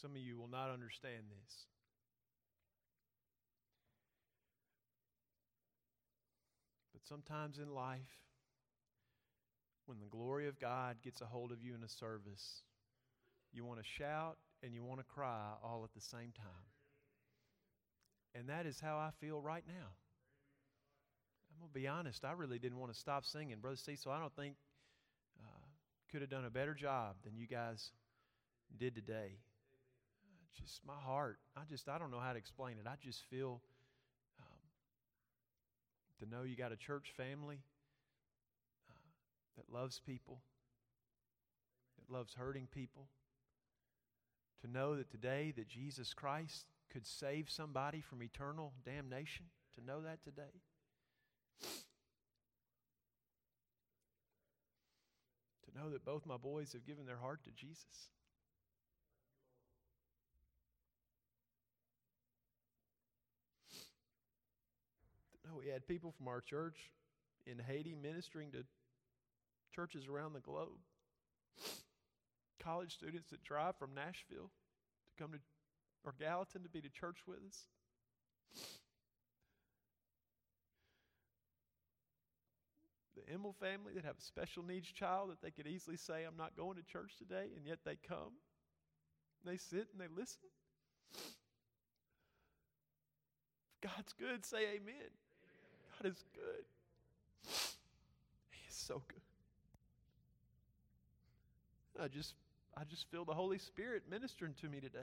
some of you will not understand this. But sometimes in life, when the glory of God gets a hold of you in a service, you want to shout and you want to cry all at the same time. And that is how I feel right now. I'm going to be honest, I really didn't want to stop singing. Brother Cecil, I don't think uh, could have done a better job than you guys did today. Just my heart, I just, I don't know how to explain it. I just feel um, to know you got a church family uh, that loves people, that loves hurting people. To know that today that Jesus Christ could save somebody from eternal damnation. To know that today. To know that both my boys have given their heart to Jesus. Know we had people from our church in Haiti ministering to churches around the globe. College students that drive from Nashville to come to or Gallatin to be to church with us. The Emmel family that have a special needs child that they could easily say, I'm not going to church today, and yet they come. They sit and they listen. If God's good, say amen. God is good. He is so good. I just I just feel the Holy Spirit ministering to me today.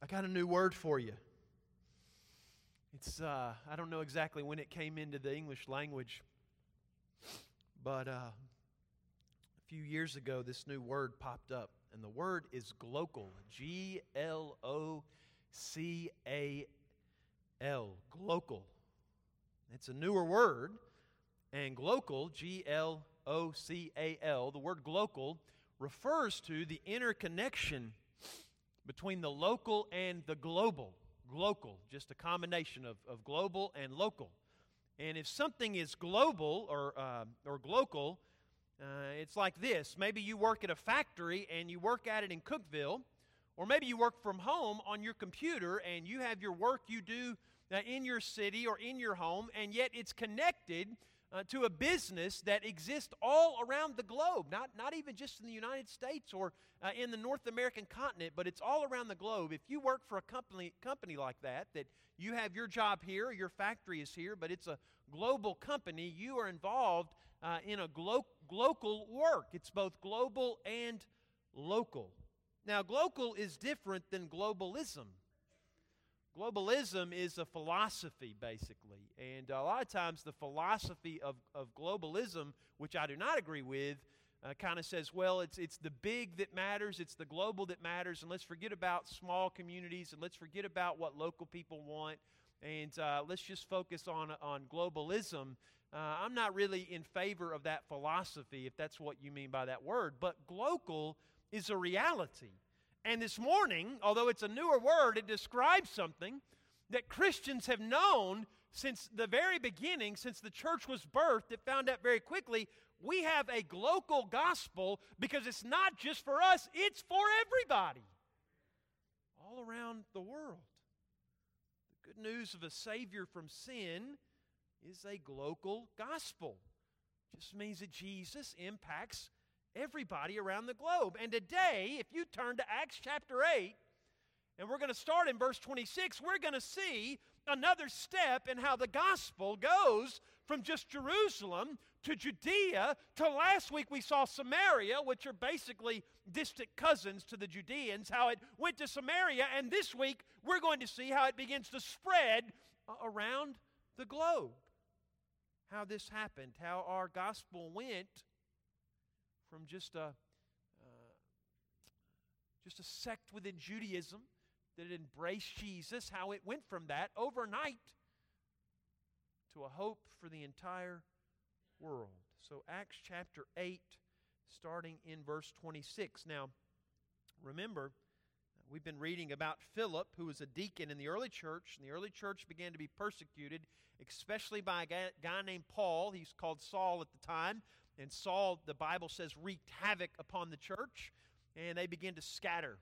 I got a new word for you. It's, uh, I don't know exactly when it came into the English language, but uh, a few years ago, this new word popped up, and the word is glocal. G L O C A L. Glocal. It's a newer word, and glocal, G L O C A L, the word glocal refers to the interconnection between the local and the global. Global, just a combination of, of global and local. And if something is global or, uh, or local, uh, it's like this. Maybe you work at a factory and you work at it in Cookeville, or maybe you work from home on your computer and you have your work you do uh, in your city or in your home, and yet it's connected uh, to a business that exists all around the globe, not, not even just in the United States or uh, in the North American continent, but it's all around the globe. If you work for a company, company like that, that you have your job here, your factory is here, but it's a global company, you are involved uh, in a glo- local work. It's both global and local. Now, global is different than globalism. Globalism is a philosophy, basically. And a lot of times, the philosophy of, of globalism, which I do not agree with, uh, kind of says, well, it's, it's the big that matters, it's the global that matters, and let's forget about small communities and let's forget about what local people want, and uh, let's just focus on, on globalism. Uh, I'm not really in favor of that philosophy, if that's what you mean by that word, but global is a reality. And this morning, although it's a newer word, it describes something that Christians have known since the very beginning, since the church was birthed. It found out very quickly we have a global gospel because it's not just for us, it's for everybody all around the world. The good news of a Savior from sin is a global gospel. Just means that Jesus impacts everybody around the globe. And today, if you turn to Acts chapter 8, and we're going to start in verse 26, we're going to see another step in how the gospel goes from just Jerusalem to Judea to last week we saw Samaria, which are basically distant cousins to the Judeans, how it went to Samaria, and this week we're going to see how it begins to spread around the globe. How this happened, how our gospel went from just a, uh, just a sect within Judaism that embraced Jesus, how it went from that overnight to a hope for the entire world. So, Acts chapter 8, starting in verse 26. Now, remember, we've been reading about Philip, who was a deacon in the early church, and the early church began to be persecuted, especially by a guy named Paul. He's called Saul at the time. And Saul, the Bible says, wreaked havoc upon the church, and they began to scatter.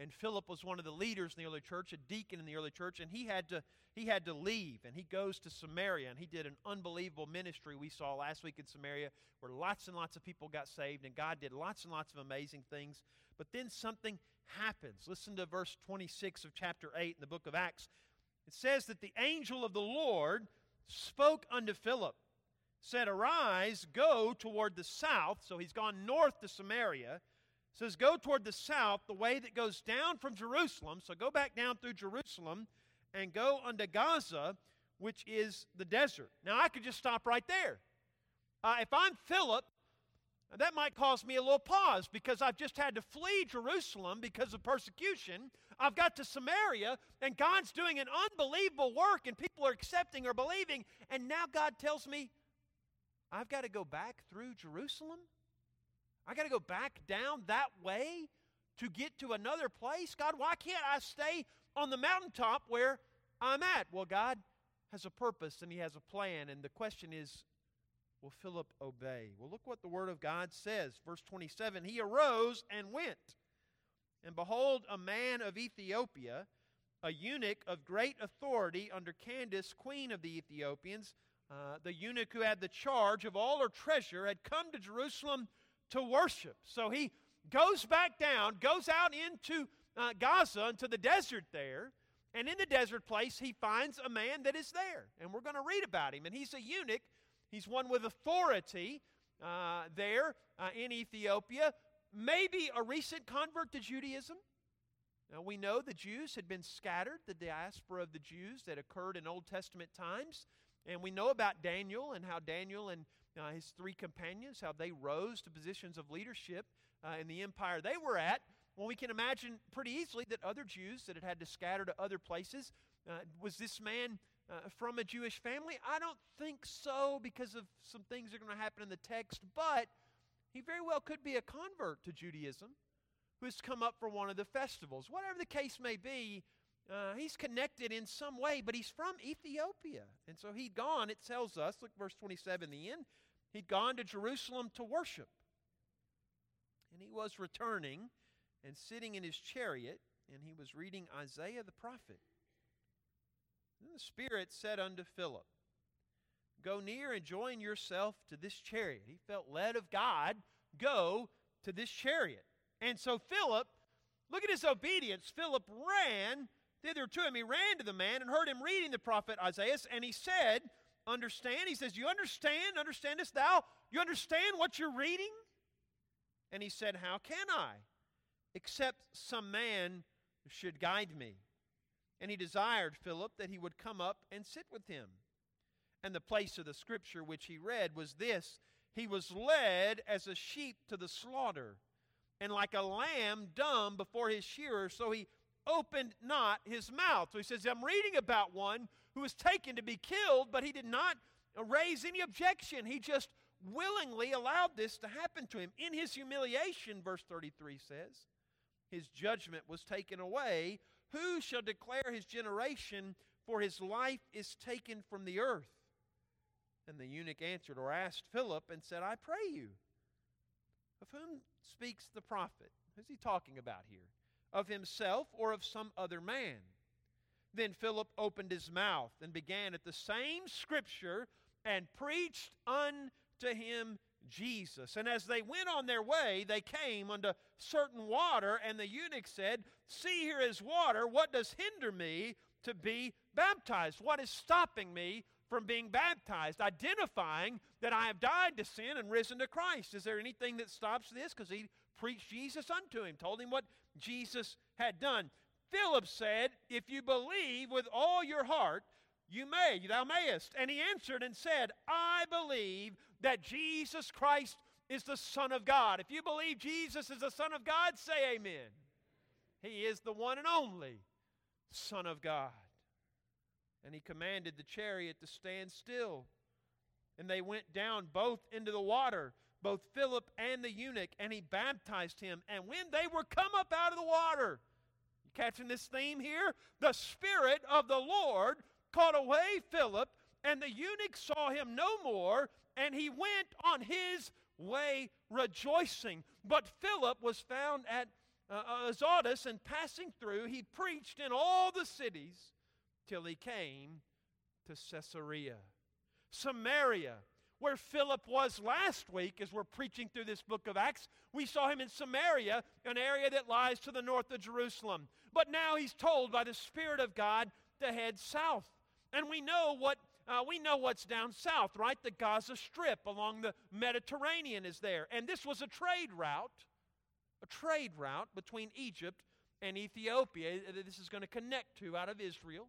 And Philip was one of the leaders in the early church, a deacon in the early church, and he had to he had to leave and he goes to Samaria and he did an unbelievable ministry we saw last week in Samaria where lots and lots of people got saved and God did lots and lots of amazing things. But then something happens. Listen to verse 26 of chapter 8 in the book of Acts. It says that the angel of the Lord spoke unto Philip, said, Arise, go toward the south. So he's gone north to Samaria. Says, Go toward the south, the way that goes down from Jerusalem. So go back down through Jerusalem and go unto Gaza, which is the desert. Now I could just stop right there. Uh, if I'm Philip, that might cause me a little pause because I've just had to flee Jerusalem because of persecution. I've got to Samaria, and God's doing an unbelievable work, and people are accepting or believing. And now God tells me, I've got to go back through Jerusalem? I got to go back down that way to get to another place? God, why can't I stay on the mountaintop where I'm at? Well, God has a purpose and He has a plan, and the question is, Will Philip obey? Well, look what the Word of God says. Verse 27 He arose and went. And behold, a man of Ethiopia, a eunuch of great authority under Candace, queen of the Ethiopians, uh, the eunuch who had the charge of all her treasure, had come to Jerusalem to worship. So he goes back down, goes out into uh, Gaza, into the desert there, and in the desert place, he finds a man that is there. And we're going to read about him. And he's a eunuch He's one with authority uh, there uh, in Ethiopia, maybe a recent convert to Judaism. Now, we know the Jews had been scattered, the diaspora of the Jews that occurred in Old Testament times. And we know about Daniel and how Daniel and uh, his three companions, how they rose to positions of leadership uh, in the empire they were at. Well, we can imagine pretty easily that other Jews that had had to scatter to other places, uh, was this man uh, from a Jewish family? I don't think so because of some things that are going to happen in the text, but he very well could be a convert to Judaism who has come up for one of the festivals. Whatever the case may be, uh, he's connected in some way, but he's from Ethiopia. And so he'd gone, it tells us, look, verse 27, the end, he'd gone to Jerusalem to worship. And he was returning and sitting in his chariot, and he was reading Isaiah the prophet. Then the Spirit said unto Philip, Go near and join yourself to this chariot. He felt led of God, go to this chariot. And so Philip, look at his obedience. Philip ran thither to him. He ran to the man and heard him reading the prophet Isaiah, and he said, Understand? He says, You understand? Understandest thou? You understand what you're reading? And he said, How can I? Except some man should guide me. And he desired Philip that he would come up and sit with him. And the place of the scripture which he read was this He was led as a sheep to the slaughter, and like a lamb dumb before his shearer, so he opened not his mouth. So he says, I'm reading about one who was taken to be killed, but he did not raise any objection. He just willingly allowed this to happen to him. In his humiliation, verse 33 says, his judgment was taken away who shall declare his generation? For his life is taken from the earth. And the eunuch answered or asked Philip and said, I pray you, of whom speaks the prophet? Who's he talking about here? Of himself or of some other man? Then Philip opened his mouth and began at the same scripture and preached unto him Jesus. And as they went on their way, they came unto certain water, and the eunuch said, See, here is water. What does hinder me to be baptized? What is stopping me from being baptized? Identifying that I have died to sin and risen to Christ. Is there anything that stops this? Because he preached Jesus unto him, told him what Jesus had done. Philip said, If you believe with all your heart, you may, thou mayest. And he answered and said, I believe that Jesus Christ is the Son of God. If you believe Jesus is the Son of God, say amen. He is the one and only Son of God. And he commanded the chariot to stand still. And they went down both into the water, both Philip and the eunuch, and he baptized him. And when they were come up out of the water, you catching this theme here? The Spirit of the Lord caught away Philip, and the eunuch saw him no more, and he went on his way rejoicing. But Philip was found at uh, Azotus, and passing through, he preached in all the cities till he came to Caesarea. Samaria, where Philip was last week as we're preaching through this book of Acts, we saw him in Samaria, an area that lies to the north of Jerusalem. But now he's told by the Spirit of God to head south. And we know what uh, we know what's down south, right? The Gaza Strip along the Mediterranean is there. And this was a trade route, a trade route between Egypt and Ethiopia. that This is going to connect to out of Israel.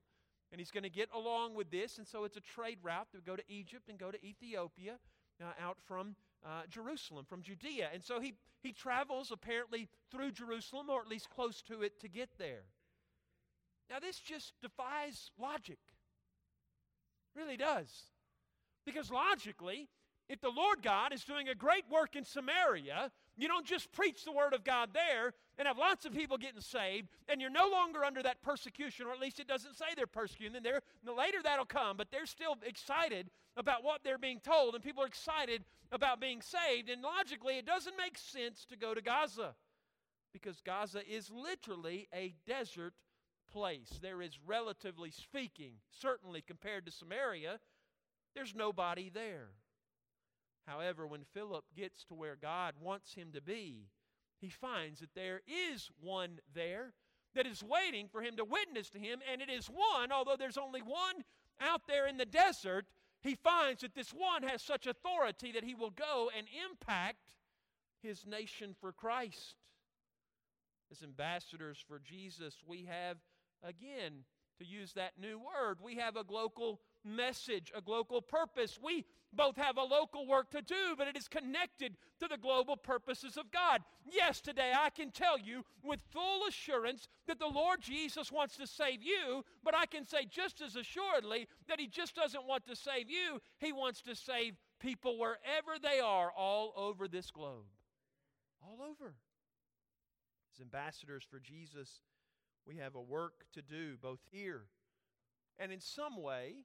And he's going to get along with this. And so it's a trade route to go to Egypt and go to Ethiopia uh, out from uh, Jerusalem, from Judea. And so he, he travels apparently through Jerusalem, or at least close to it, to get there. Now, this just defies logic. Really does. Because logically, if the Lord God is doing a great work in Samaria, you don't just preach the Word of God there and have lots of people getting saved, and you're no longer under that persecution, or at least it doesn't say they're persecuted. And then later that'll come, but they're still excited about what they're being told, and people are excited about being saved. And logically, it doesn't make sense to go to Gaza because Gaza is literally a desert place. There is, relatively speaking, certainly compared to Samaria, there's nobody there. However, when Philip gets to where God wants him to be, he finds that there is one there that is waiting for him to witness to him, and it is one, although there's only one out there in the desert, he finds that this one has such authority that he will go and impact his nation for Christ. As ambassadors for Jesus, we have Again, to use that new word, we have a local message, a global purpose. We both have a local work to do, but it is connected to the global purposes of God. Yes, today I can tell you with full assurance that the Lord Jesus wants to save you, but I can say just as assuredly that He just doesn't want to save you, He wants to save people wherever they are all over this globe. All over. As ambassadors for Jesus, we have a work to do both here and in some way,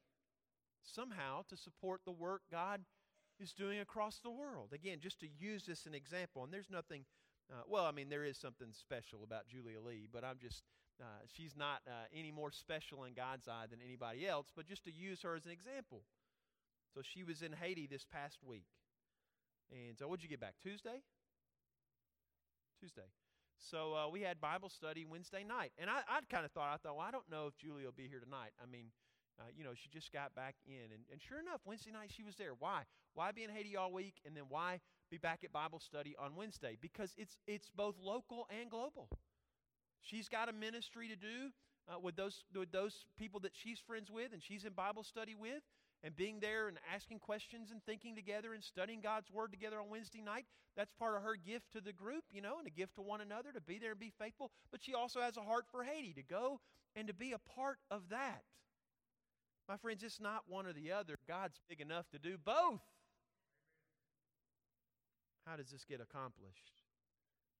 somehow, to support the work God is doing across the world. Again, just to use this as an example, and there's nothing, uh, well, I mean, there is something special about Julia Lee, but I'm just, uh, she's not uh, any more special in God's eye than anybody else, but just to use her as an example. So she was in Haiti this past week. And so, what'd you get back? Tuesday? Tuesday. So uh, we had Bible study Wednesday night. And I, I kind of thought, I thought, well, I don't know if Julia will be here tonight. I mean, uh, you know, she just got back in. And, and sure enough, Wednesday night she was there. Why? Why be in Haiti all week? And then why be back at Bible study on Wednesday? Because it's, it's both local and global. She's got a ministry to do uh, with, those, with those people that she's friends with and she's in Bible study with and being there and asking questions and thinking together and studying God's Word together on Wednesday night. That's part of her gift to the group, you know, and a gift to one another to be there and be faithful. But she also has a heart for Haiti to go and to be a part of that. My friends, it's not one or the other. God's big enough to do both. How does this get accomplished?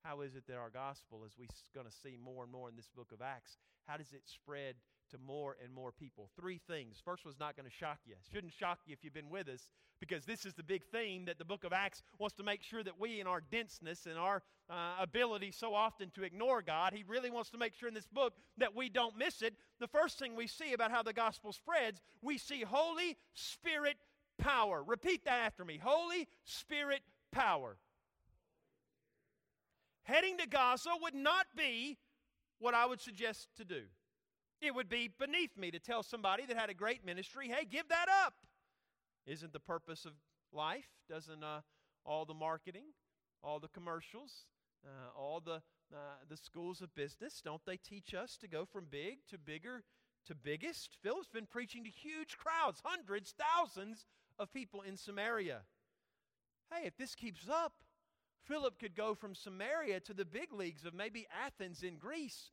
How is it that our gospel, as we're going to see more and more in this book of Acts, how does it spread to more and more people. Three things. First one's not going to shock you. Shouldn't shock you if you've been with us because this is the big theme that the book of Acts wants to make sure that we, in our denseness and our uh, ability so often to ignore God, he really wants to make sure in this book that we don't miss it. The first thing we see about how the gospel spreads, we see Holy Spirit power. Repeat that after me Holy Spirit power. Heading to Gaza would not be what I would suggest to do. It would be beneath me to tell somebody that had a great ministry, hey, give that up. Isn't the purpose of life? Doesn't uh, all the marketing, all the commercials, uh, all the, uh, the schools of business, don't they teach us to go from big to bigger to biggest? Philip's been preaching to huge crowds, hundreds, thousands of people in Samaria. Hey, if this keeps up, Philip could go from Samaria to the big leagues of maybe Athens in Greece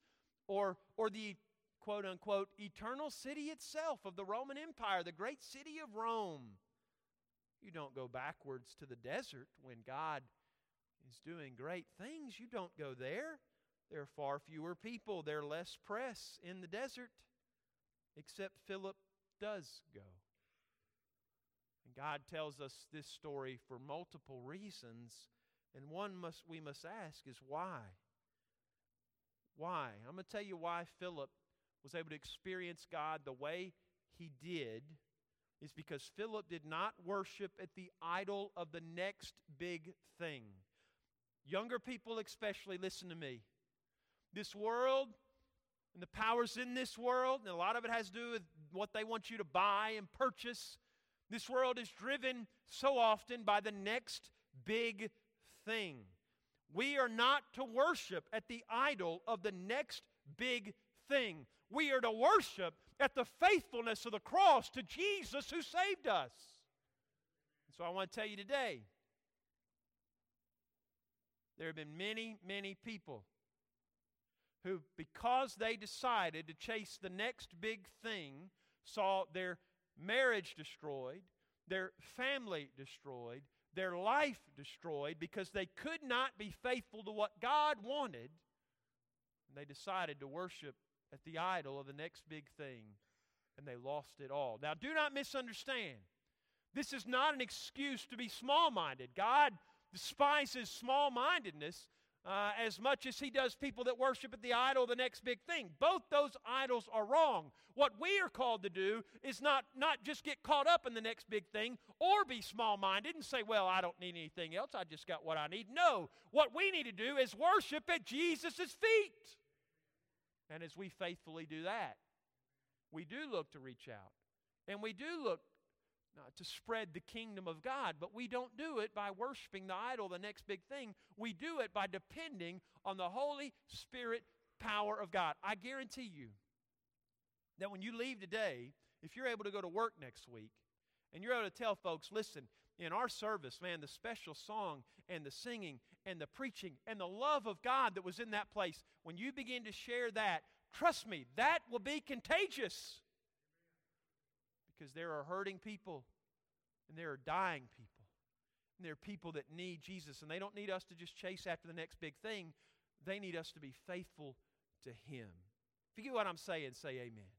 or, or the quote unquote eternal city itself of the Roman Empire, the great city of Rome. You don't go backwards to the desert when God is doing great things. You don't go there. There are far fewer people, there are less press in the desert, except Philip does go. And God tells us this story for multiple reasons, and one must we must ask is why? Why? I'm going to tell you why Philip was able to experience God the way he did is because Philip did not worship at the idol of the next big thing. Younger people, especially, listen to me. This world and the powers in this world, and a lot of it has to do with what they want you to buy and purchase. This world is driven so often by the next big thing. We are not to worship at the idol of the next big thing. We are to worship at the faithfulness of the cross to Jesus who saved us. so I want to tell you today there have been many, many people who, because they decided to chase the next big thing, saw their marriage destroyed, their family destroyed, their life destroyed because they could not be faithful to what God wanted. And they decided to worship at the idol of the next big thing, and they lost it all. Now, do not misunderstand. This is not an excuse to be small minded. God despises small mindedness uh, as much as he does people that worship at the idol, of the next big thing. Both those idols are wrong. What we are called to do is not, not just get caught up in the next big thing or be small minded and say, well, I don't need anything else. I just got what I need. No. What we need to do is worship at Jesus' feet. And as we faithfully do that, we do look to reach out. And we do look to spread the kingdom of God, but we don't do it by worshiping the idol, the next big thing. We do it by depending on the Holy Spirit power of God. I guarantee you that when you leave today, if you're able to go to work next week and you're able to tell folks, listen, in our service, man, the special song and the singing and the preaching and the love of God that was in that place, when you begin to share that, trust me, that will be contagious because there are hurting people and there are dying people. And there are people that need Jesus, and they don't need us to just chase after the next big thing. They need us to be faithful to Him. If you get what I'm saying, say amen.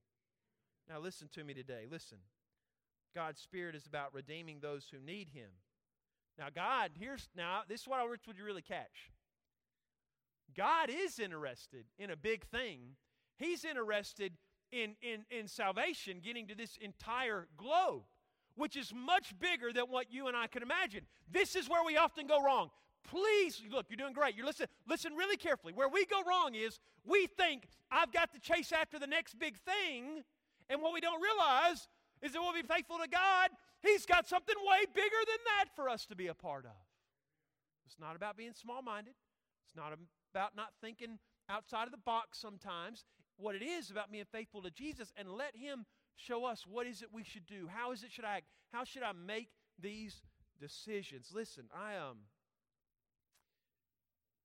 Now, listen to me today. Listen. God's Spirit is about redeeming those who need Him. Now, God, here's now, this is what I wish would you really catch. God is interested in a big thing. He's interested in, in, in salvation getting to this entire globe, which is much bigger than what you and I can imagine. This is where we often go wrong. Please, look, you're doing great. You're listen, listen really carefully. Where we go wrong is we think I've got to chase after the next big thing, and what we don't realize is that we'll be faithful to God. He's got something way bigger than that for us to be a part of. It's not about being small minded. It's not about not thinking outside of the box sometimes what it is about being faithful to Jesus and let Him show us what is it we should do. How is it should I act? How should I make these decisions? Listen, I um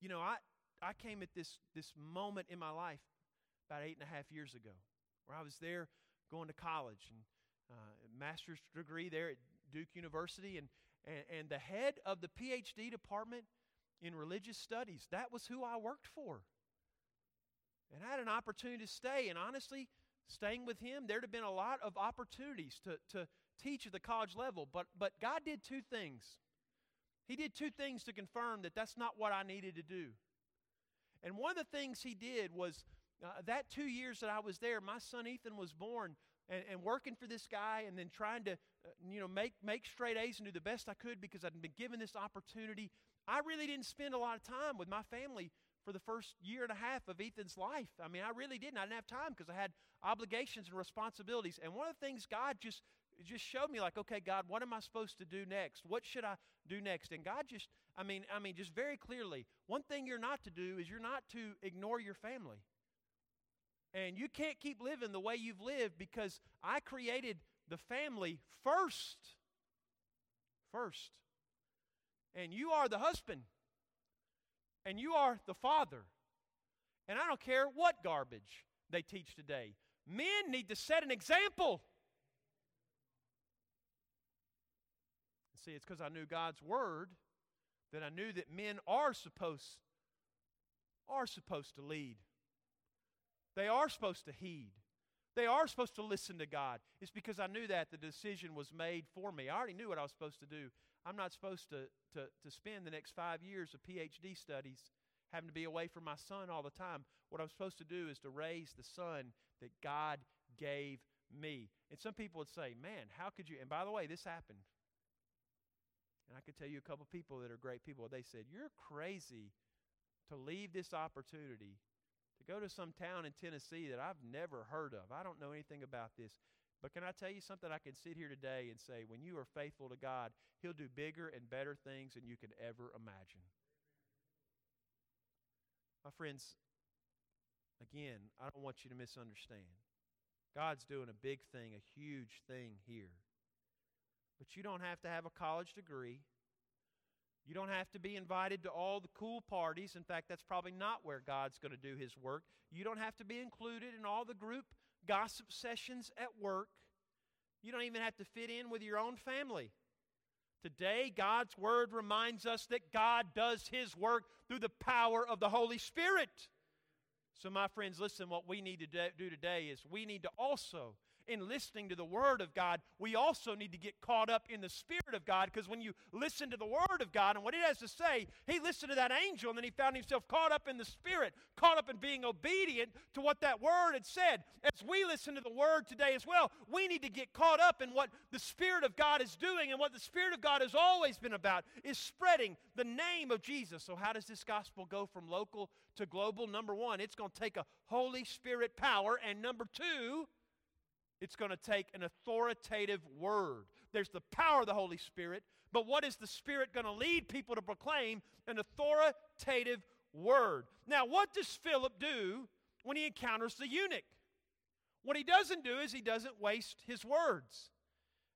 you know, I I came at this this moment in my life about eight and a half years ago where I was there going to college and uh, master's degree there at Duke University and, and and the head of the PhD department in religious studies that was who I worked for and I had an opportunity to stay. And honestly, staying with him, there'd have been a lot of opportunities to, to teach at the college level. But, but God did two things. He did two things to confirm that that's not what I needed to do. And one of the things he did was uh, that two years that I was there, my son Ethan was born. And, and working for this guy and then trying to uh, you know make make straight A's and do the best I could because I'd been given this opportunity. I really didn't spend a lot of time with my family for the first year and a half of Ethan's life. I mean, I really didn't. I didn't have time because I had obligations and responsibilities. And one of the things God just just showed me like, okay, God, what am I supposed to do next? What should I do next? And God just, I mean, I mean, just very clearly, one thing you're not to do is you're not to ignore your family. And you can't keep living the way you've lived because I created the family first. First. And you are the husband and you are the father. And I don't care what garbage they teach today. Men need to set an example. See, it's because I knew God's word that I knew that men are supposed are supposed to lead. They are supposed to heed. they are supposed to listen to God. It's because I knew that the decision was made for me. I already knew what I was supposed to do. I'm not supposed to, to, to spend the next five years of PhD studies having to be away from my son all the time. What I'm supposed to do is to raise the son that God gave me. And some people would say, man, how could you? And by the way, this happened. And I could tell you a couple people that are great people. They said, You're crazy to leave this opportunity go to some town in Tennessee that I've never heard of. I don't know anything about this. But can I tell you something? I can sit here today and say, when you are faithful to God, He'll do bigger and better things than you could ever imagine. My friends, again, I don't want you to misunderstand. God's doing a big thing, a huge thing here. But you don't have to have a college degree. You don't have to be invited to all the cool parties. In fact, that's probably not where God's going to do his work. You don't have to be included in all the group gossip sessions at work. You don't even have to fit in with your own family. Today, God's Word reminds us that God does His work through the power of the Holy Spirit. So, my friends, listen, what we need to do today is we need to also in listening to the Word of God, we also need to get caught up in the Spirit of God because when you listen to the Word of God and what it has to say, he listened to that angel and then he found himself caught up in the Spirit, caught up in being obedient to what that Word had said. As we listen to the Word today as well, we need to get caught up in what the Spirit of God is doing and what the Spirit of God has always been about is spreading the name of Jesus. So, how does this gospel go from local to global? Number one, it's going to take a Holy Spirit power. And number two, it's going to take an authoritative word. There's the power of the Holy Spirit, but what is the Spirit going to lead people to proclaim? An authoritative word. Now, what does Philip do when he encounters the eunuch? What he doesn't do is he doesn't waste his words.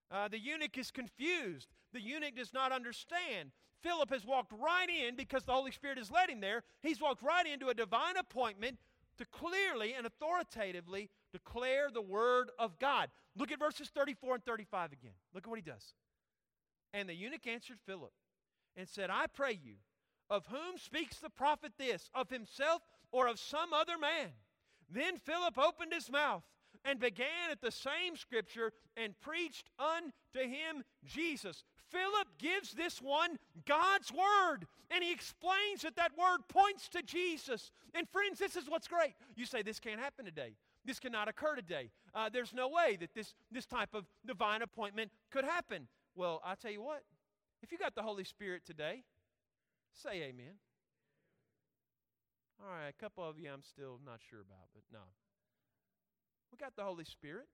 Uh, the eunuch is confused. The eunuch does not understand. Philip has walked right in because the Holy Spirit has led him there. He's walked right into a divine appointment to clearly and authoritatively declare the word of God. Look at verses 34 and 35 again. Look at what he does. And the eunuch answered Philip and said, I pray you, of whom speaks the prophet this, of himself or of some other man? Then Philip opened his mouth and began at the same scripture and preached unto him Jesus. Philip gives this one God's word, and he explains that that word points to Jesus. And friends, this is what's great. You say this can't happen today. This cannot occur today. Uh, there's no way that this, this type of divine appointment could happen. Well, i tell you what, if you got the Holy Spirit today, say amen. All right, a couple of you I'm still not sure about, but no. We got the Holy Spirit.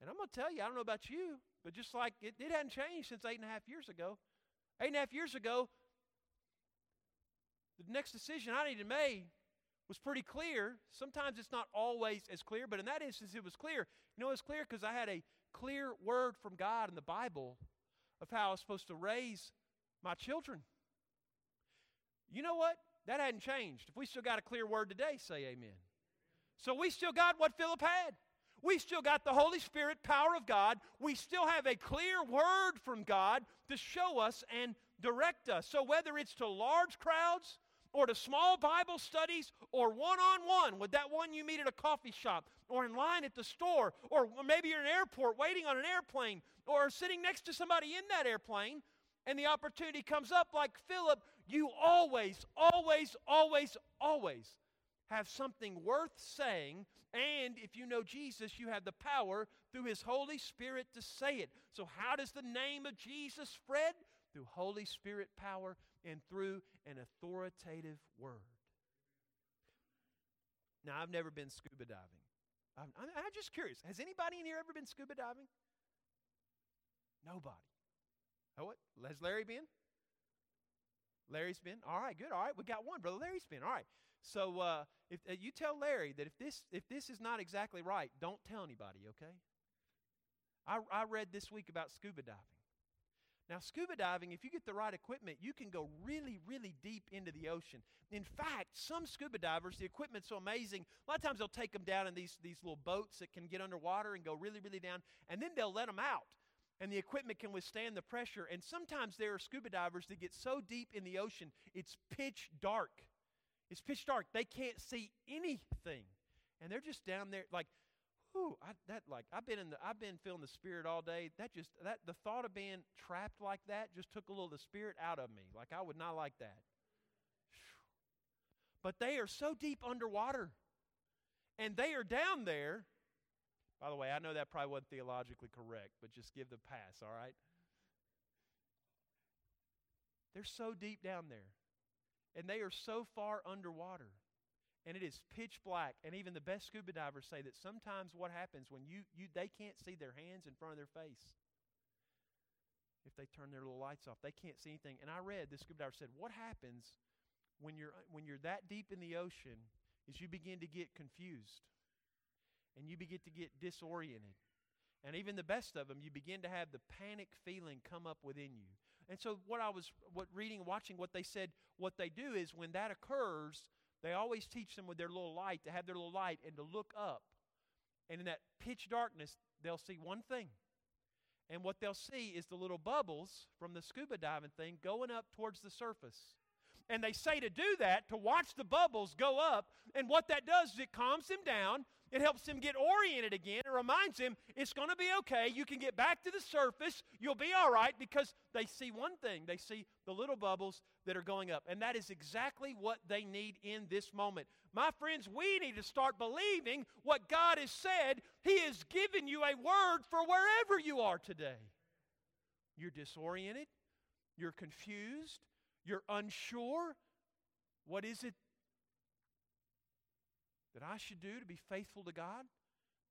And I'm going to tell you, I don't know about you, but just like it, it hadn't changed since eight and a half years ago. Eight and a half years ago, the next decision I needed to make was pretty clear. Sometimes it's not always as clear, but in that instance it was clear. You know, it was clear because I had a clear word from God in the Bible of how I was supposed to raise my children. You know what? That hadn't changed. If we still got a clear word today, say amen. So we still got what Philip had. We still got the Holy Spirit power of God. We still have a clear word from God to show us and direct us. So whether it's to large crowds or to small Bible studies or one on one with that one you meet at a coffee shop or in line at the store or maybe you're in an airport waiting on an airplane or sitting next to somebody in that airplane and the opportunity comes up like Philip, you always, always, always, always have something worth saying. And if you know Jesus, you have the power through His Holy Spirit to say it. So, how does the name of Jesus spread? Through Holy Spirit power and through an authoritative word. Now, I've never been scuba diving. I'm, I'm, just curious. Has anybody in here ever been scuba diving? Nobody. Oh, what? Has Larry been? Larry's been. All right, good. All right, we got one. Brother Larry's been. All right. So uh, if uh, you tell Larry that if this if this is not exactly right, don't tell anybody. Okay. I, I read this week about scuba diving. Now, scuba diving, if you get the right equipment, you can go really, really deep into the ocean. In fact, some scuba divers, the equipment's so amazing, a lot of times they'll take them down in these, these little boats that can get underwater and go really, really down, and then they'll let them out. And the equipment can withstand the pressure. And sometimes there are scuba divers that get so deep in the ocean, it's pitch dark. It's pitch dark. They can't see anything. And they're just down there, like, Ooh, I, that like I've been in the I've been feeling the spirit all day. That just that the thought of being trapped like that just took a little of the spirit out of me. Like I would not like that. But they are so deep underwater, and they are down there. By the way, I know that probably wasn't theologically correct, but just give the pass, all right? They're so deep down there, and they are so far underwater and it is pitch black. And even the best scuba divers say that sometimes what happens when you, you they can't see their hands in front of their face if they turn their little lights off. They can't see anything. And i read this scuba diver said what happens when you're when you're that deep in the ocean is you begin to get confused and you begin to get disoriented. And even the best of them you begin to have the panic feeling come up within you. And so what i was what reading watching what they said what they do is when that occurs they always teach them with their little light to have their little light and to look up. And in that pitch darkness, they'll see one thing. And what they'll see is the little bubbles from the scuba diving thing going up towards the surface. And they say to do that, to watch the bubbles go up. And what that does is it calms them down it helps him get oriented again. It reminds him it's going to be okay. You can get back to the surface. You'll be all right because they see one thing they see the little bubbles that are going up. And that is exactly what they need in this moment. My friends, we need to start believing what God has said. He has given you a word for wherever you are today. You're disoriented, you're confused, you're unsure. What is it that I should do to be faithful to God,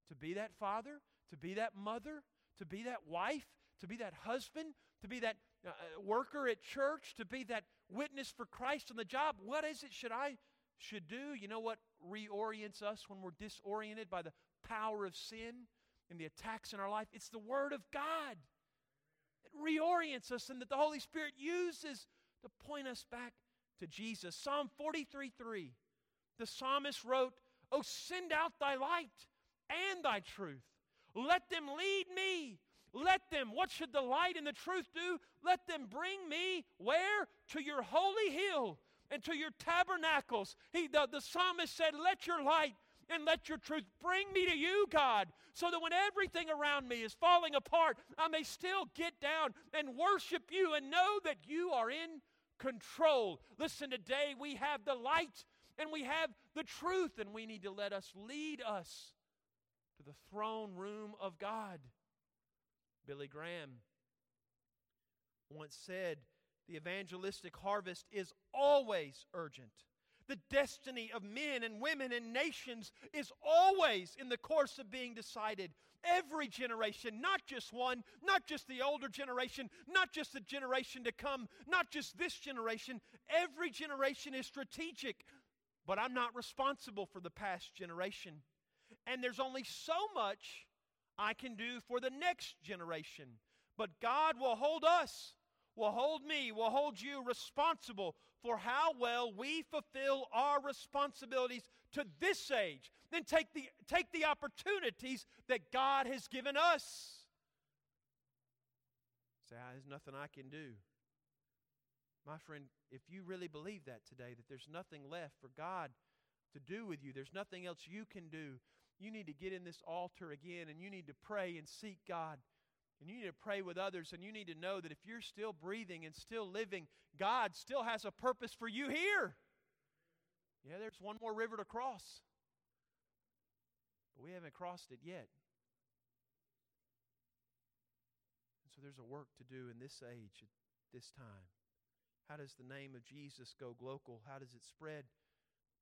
to be that father, to be that mother, to be that wife, to be that husband, to be that uh, uh, worker at church, to be that witness for Christ on the job. What is it should I should do? You know what reorients us when we're disoriented by the power of sin and the attacks in our life? It's the Word of God. It reorients us and that the Holy Spirit uses to point us back to Jesus. Psalm 43 3. The psalmist wrote, Oh, send out thy light and thy truth. Let them lead me. Let them, what should the light and the truth do? Let them bring me where? To your holy hill and to your tabernacles. He, the, the psalmist said, Let your light and let your truth bring me to you, God, so that when everything around me is falling apart, I may still get down and worship you and know that you are in control. Listen, today we have the light and we have the truth, and we need to let us lead us to the throne room of God. Billy Graham once said, The evangelistic harvest is always urgent. The destiny of men and women and nations is always in the course of being decided. Every generation, not just one, not just the older generation, not just the generation to come, not just this generation, every generation is strategic but I'm not responsible for the past generation. And there's only so much I can do for the next generation. But God will hold us, will hold me, will hold you responsible for how well we fulfill our responsibilities to this age. Then take the, take the opportunities that God has given us. Say, ah, there's nothing I can do. My friend, if you really believe that today, that there's nothing left for God to do with you, there's nothing else you can do, you need to get in this altar again and you need to pray and seek God. And you need to pray with others, and you need to know that if you're still breathing and still living, God still has a purpose for you here. Yeah, there's one more river to cross, but we haven't crossed it yet. And so there's a work to do in this age at this time. How does the name of Jesus go global? How does it spread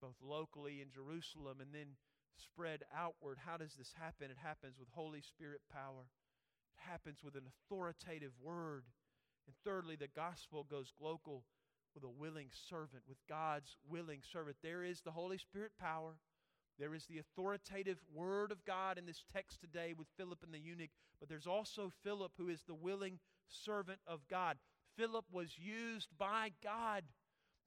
both locally in Jerusalem and then spread outward? How does this happen? It happens with Holy Spirit power, it happens with an authoritative word. And thirdly, the gospel goes global with a willing servant, with God's willing servant. There is the Holy Spirit power. There is the authoritative word of God in this text today with Philip and the eunuch, but there's also Philip who is the willing servant of God. Philip was used by God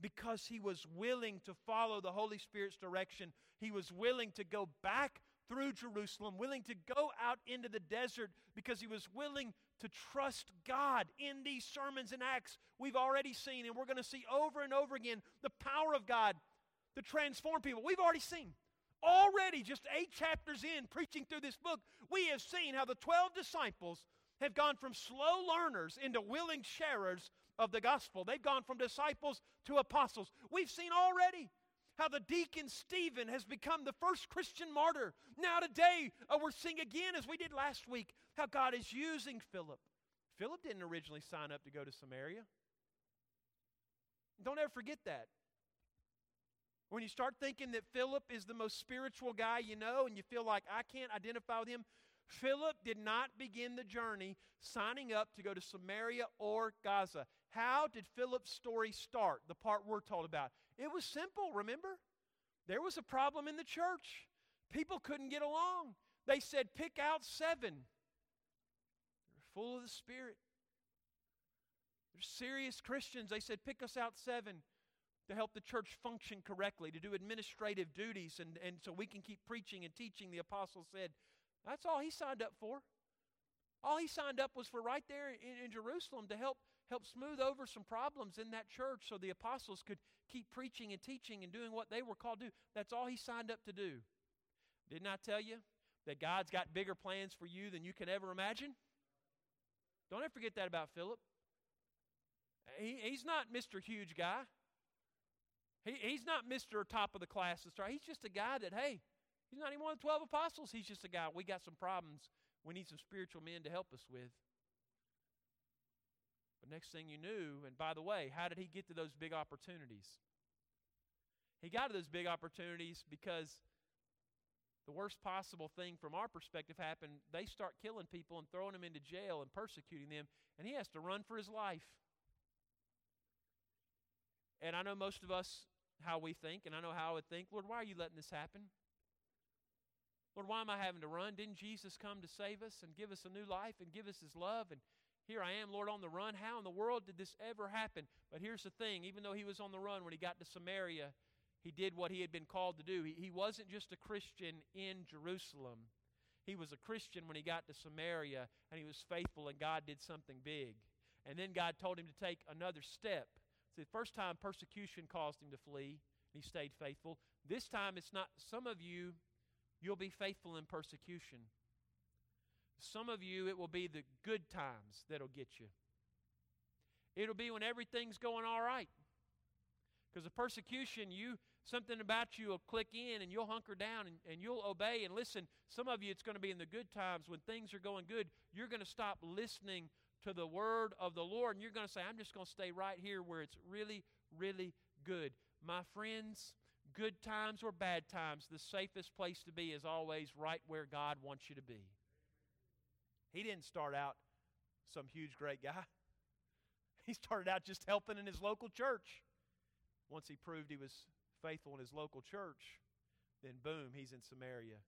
because he was willing to follow the Holy Spirit's direction. He was willing to go back through Jerusalem, willing to go out into the desert because he was willing to trust God in these sermons and acts we've already seen, and we're going to see over and over again the power of God to transform people. We've already seen Already, just eight chapters in, preaching through this book, we have seen how the 12 disciples have gone from slow learners into willing sharers of the gospel. They've gone from disciples to apostles. We've seen already how the deacon Stephen has become the first Christian martyr. Now, today, uh, we're seeing again, as we did last week, how God is using Philip. Philip didn't originally sign up to go to Samaria. Don't ever forget that. When you start thinking that Philip is the most spiritual guy you know and you feel like I can't identify with him, Philip did not begin the journey signing up to go to Samaria or Gaza. How did Philip's story start? The part we're told about. It was simple, remember? There was a problem in the church. People couldn't get along. They said, pick out seven. They're full of the Spirit. They're serious Christians. They said, pick us out seven to help the church function correctly, to do administrative duties, and, and so we can keep preaching and teaching, the apostle said. That's all he signed up for. All he signed up was for right there in, in Jerusalem to help help smooth over some problems in that church so the apostles could keep preaching and teaching and doing what they were called to do. That's all he signed up to do. Didn't I tell you that God's got bigger plans for you than you can ever imagine? Don't ever forget that about Philip. He, he's not Mr. Huge Guy. He, he's not Mr. Top of the class star. He's just a guy that, hey, he's not even one of the 12 apostles. He's just a guy. We got some problems we need some spiritual men to help us with. But next thing you knew, and by the way, how did he get to those big opportunities? He got to those big opportunities because the worst possible thing from our perspective happened. They start killing people and throwing them into jail and persecuting them, and he has to run for his life. And I know most of us how we think, and I know how I would think, Lord, why are you letting this happen? Lord, why am I having to run? Didn't Jesus come to save us and give us a new life and give us his love? And here I am, Lord, on the run. How in the world did this ever happen? But here's the thing even though he was on the run when he got to Samaria, he did what he had been called to do. He, he wasn't just a Christian in Jerusalem, he was a Christian when he got to Samaria, and he was faithful, and God did something big. And then God told him to take another step. The first time persecution caused him to flee, he stayed faithful. This time it's not, some of you, you'll be faithful in persecution. Some of you, it will be the good times that'll get you. It'll be when everything's going all right. Because the persecution, you something about you will click in and you'll hunker down and, and you'll obey. And listen, some of you, it's going to be in the good times when things are going good. You're going to stop listening to the word of the Lord, and you're going to say, I'm just going to stay right here where it's really, really good. My friends, good times or bad times, the safest place to be is always right where God wants you to be. He didn't start out some huge, great guy. He started out just helping in his local church. Once he proved he was faithful in his local church, then boom, he's in Samaria.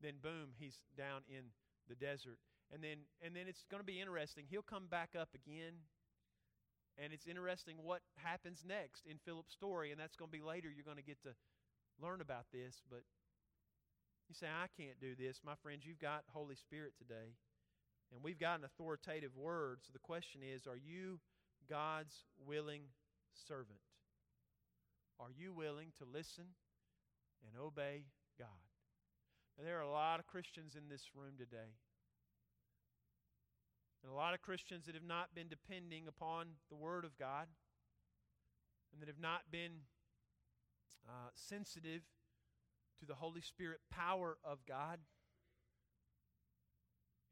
Then boom, he's down in the desert. And then, and then it's going to be interesting. He'll come back up again. And it's interesting what happens next in Philip's story. And that's going to be later. You're going to get to learn about this. But you say, I can't do this. My friends, you've got Holy Spirit today. And we've got an authoritative word. So the question is are you God's willing servant? Are you willing to listen and obey God? Now, there are a lot of Christians in this room today and a lot of Christians that have not been depending upon the Word of God and that have not been uh, sensitive to the Holy Spirit power of God.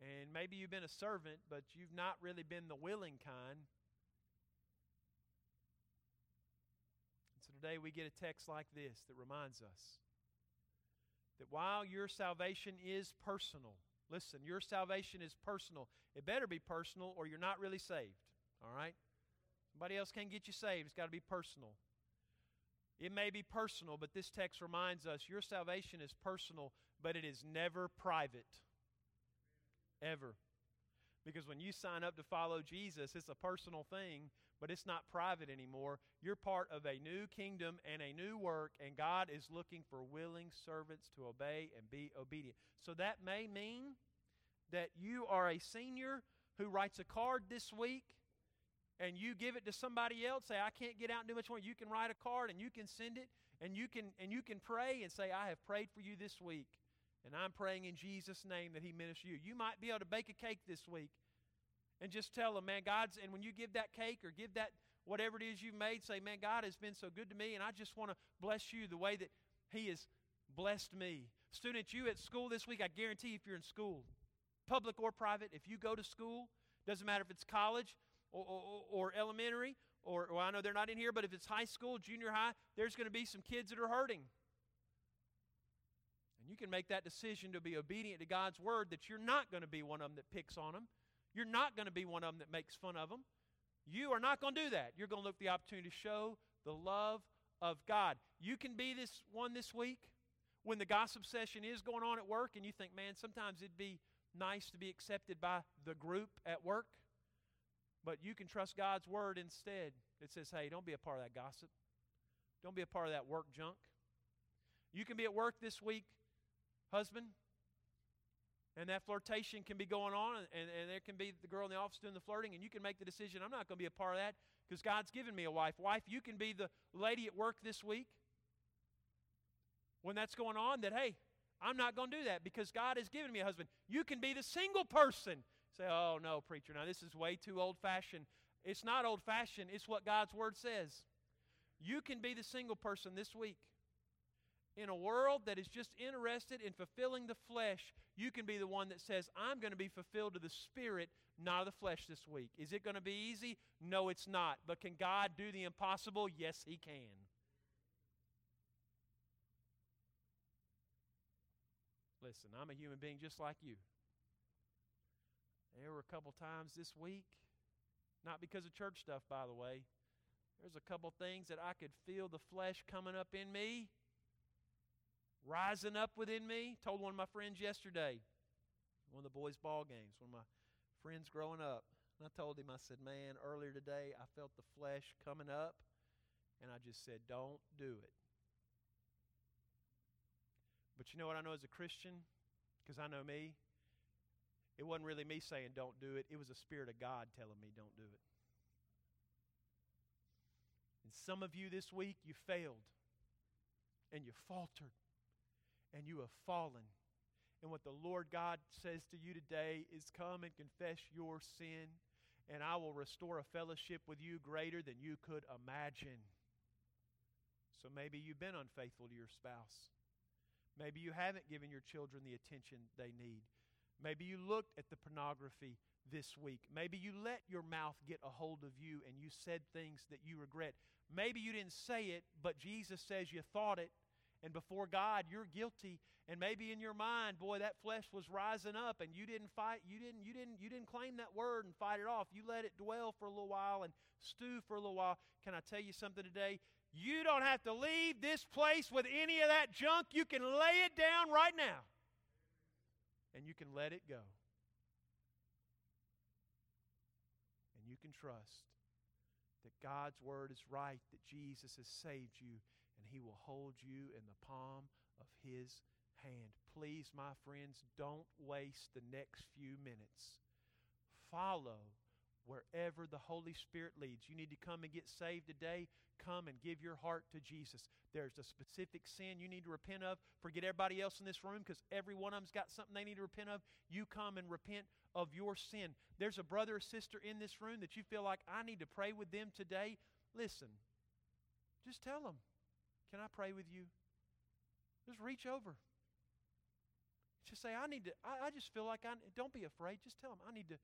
And maybe you've been a servant, but you've not really been the willing kind. so today we get a text like this that reminds us that while your salvation is personal, Listen, your salvation is personal. It better be personal or you're not really saved. All right? Somebody else can't get you saved. It's got to be personal. It may be personal, but this text reminds us your salvation is personal, but it is never private. Ever. Because when you sign up to follow Jesus, it's a personal thing, but it's not private anymore. You're part of a new kingdom and a new work, and God is looking for willing servants to obey and be obedient. So that may mean that you are a senior who writes a card this week and you give it to somebody else, say, I can't get out and do much more. You can write a card and you can send it And you can and you can pray and say, I have prayed for you this week. And I'm praying in Jesus' name that He minister you. You might be able to bake a cake this week and just tell them, man, God's, and when you give that cake or give that whatever it is you've made, say, man, God has been so good to me, and I just want to bless you the way that He has blessed me. Students, you at school this week, I guarantee if you're in school, public or private, if you go to school, doesn't matter if it's college or, or, or elementary, or well, I know they're not in here, but if it's high school, junior high, there's going to be some kids that are hurting. And you can make that decision to be obedient to God's word that you're not going to be one of them that picks on them. You're not going to be one of them that makes fun of them. You are not going to do that. You're going to look the opportunity to show the love of God. You can be this one this week when the gossip session is going on at work and you think, man, sometimes it'd be nice to be accepted by the group at work. But you can trust God's word instead. It says, hey, don't be a part of that gossip. Don't be a part of that work junk. You can be at work this week, husband, and that flirtation can be going on, and, and, there can be the girl in the office doing the flirting, and you can make the decision, I'm not going to be a part of that because God's given me a wife. Wife, you can be the lady at work this week when that's going on that, hey, I'm not going to do that because God has given me a husband. You can be the single person. Say, oh, no, preacher, now this is way too old fashioned. It's not old fashioned, it's what God's word says. You can be the single person this week. In a world that is just interested in fulfilling the flesh, you can be the one that says, I'm going to be fulfilled to the Spirit, not of the flesh this week. Is it going to be easy? No, it's not. But can God do the impossible? Yes, He can. Listen, I'm a human being just like you. There were a couple times this week, not because of church stuff, by the way. There's a couple things that I could feel the flesh coming up in me, rising up within me. Told one of my friends yesterday, one of the boys' ball games, one of my friends growing up. And I told him, I said, man, earlier today I felt the flesh coming up, and I just said, don't do it. But you know what I know as a Christian? Because I know me. It wasn't really me saying don't do it, it was the Spirit of God telling me don't do it. And some of you this week, you failed and you faltered and you have fallen. And what the Lord God says to you today is come and confess your sin, and I will restore a fellowship with you greater than you could imagine. So maybe you've been unfaithful to your spouse. Maybe you haven't given your children the attention they need. Maybe you looked at the pornography this week. Maybe you let your mouth get a hold of you and you said things that you regret. Maybe you didn't say it, but Jesus says you thought it. And before God, you're guilty. And maybe in your mind, boy, that flesh was rising up and you didn't fight, you didn't, you didn't, you didn't claim that word and fight it off. You let it dwell for a little while and stew for a little while. Can I tell you something today? You don't have to leave this place with any of that junk. You can lay it down right now and you can let it go. And you can trust that God's word is right, that Jesus has saved you, he will hold you in the palm of his hand. Please, my friends, don't waste the next few minutes. Follow wherever the Holy Spirit leads. You need to come and get saved today. Come and give your heart to Jesus. There's a specific sin you need to repent of. Forget everybody else in this room because every one of them's got something they need to repent of. You come and repent of your sin. There's a brother or sister in this room that you feel like I need to pray with them today. Listen, just tell them, Can I pray with you? Just reach over. Just say, I need to, I, I just feel like I, don't be afraid. Just tell them, I need to,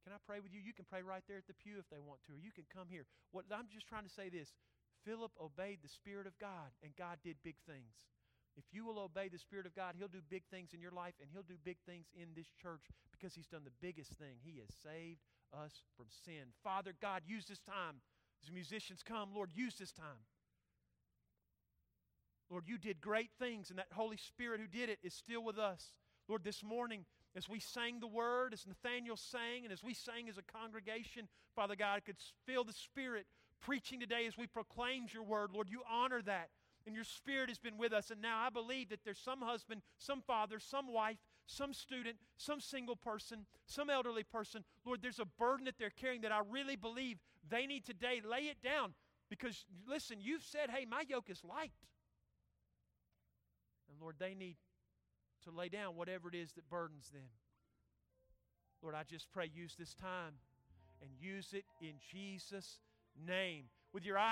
can I pray with you? You can pray right there at the pew if they want to, or you can come here. What I'm just trying to say this Philip obeyed the Spirit of God, and God did big things. If you will obey the Spirit of God, He'll do big things in your life, and He'll do big things in this church because He's done the biggest thing. He has saved us from sin. Father God, use this time. As musicians come, Lord, use this time. Lord, you did great things, and that Holy Spirit who did it is still with us. Lord, this morning, as we sang the word, as Nathaniel sang, and as we sang as a congregation, Father God, I could feel the Spirit preaching today as we proclaimed your word. Lord, you honor that. And your Spirit has been with us. And now I believe that there's some husband, some father, some wife, some student, some single person, some elderly person. Lord, there's a burden that they're carrying that I really believe they need today. Lay it down. Because, listen, you've said, hey, my yoke is light. Lord, they need to lay down whatever it is that burdens them. Lord, I just pray use this time and use it in Jesus' name. With your eyes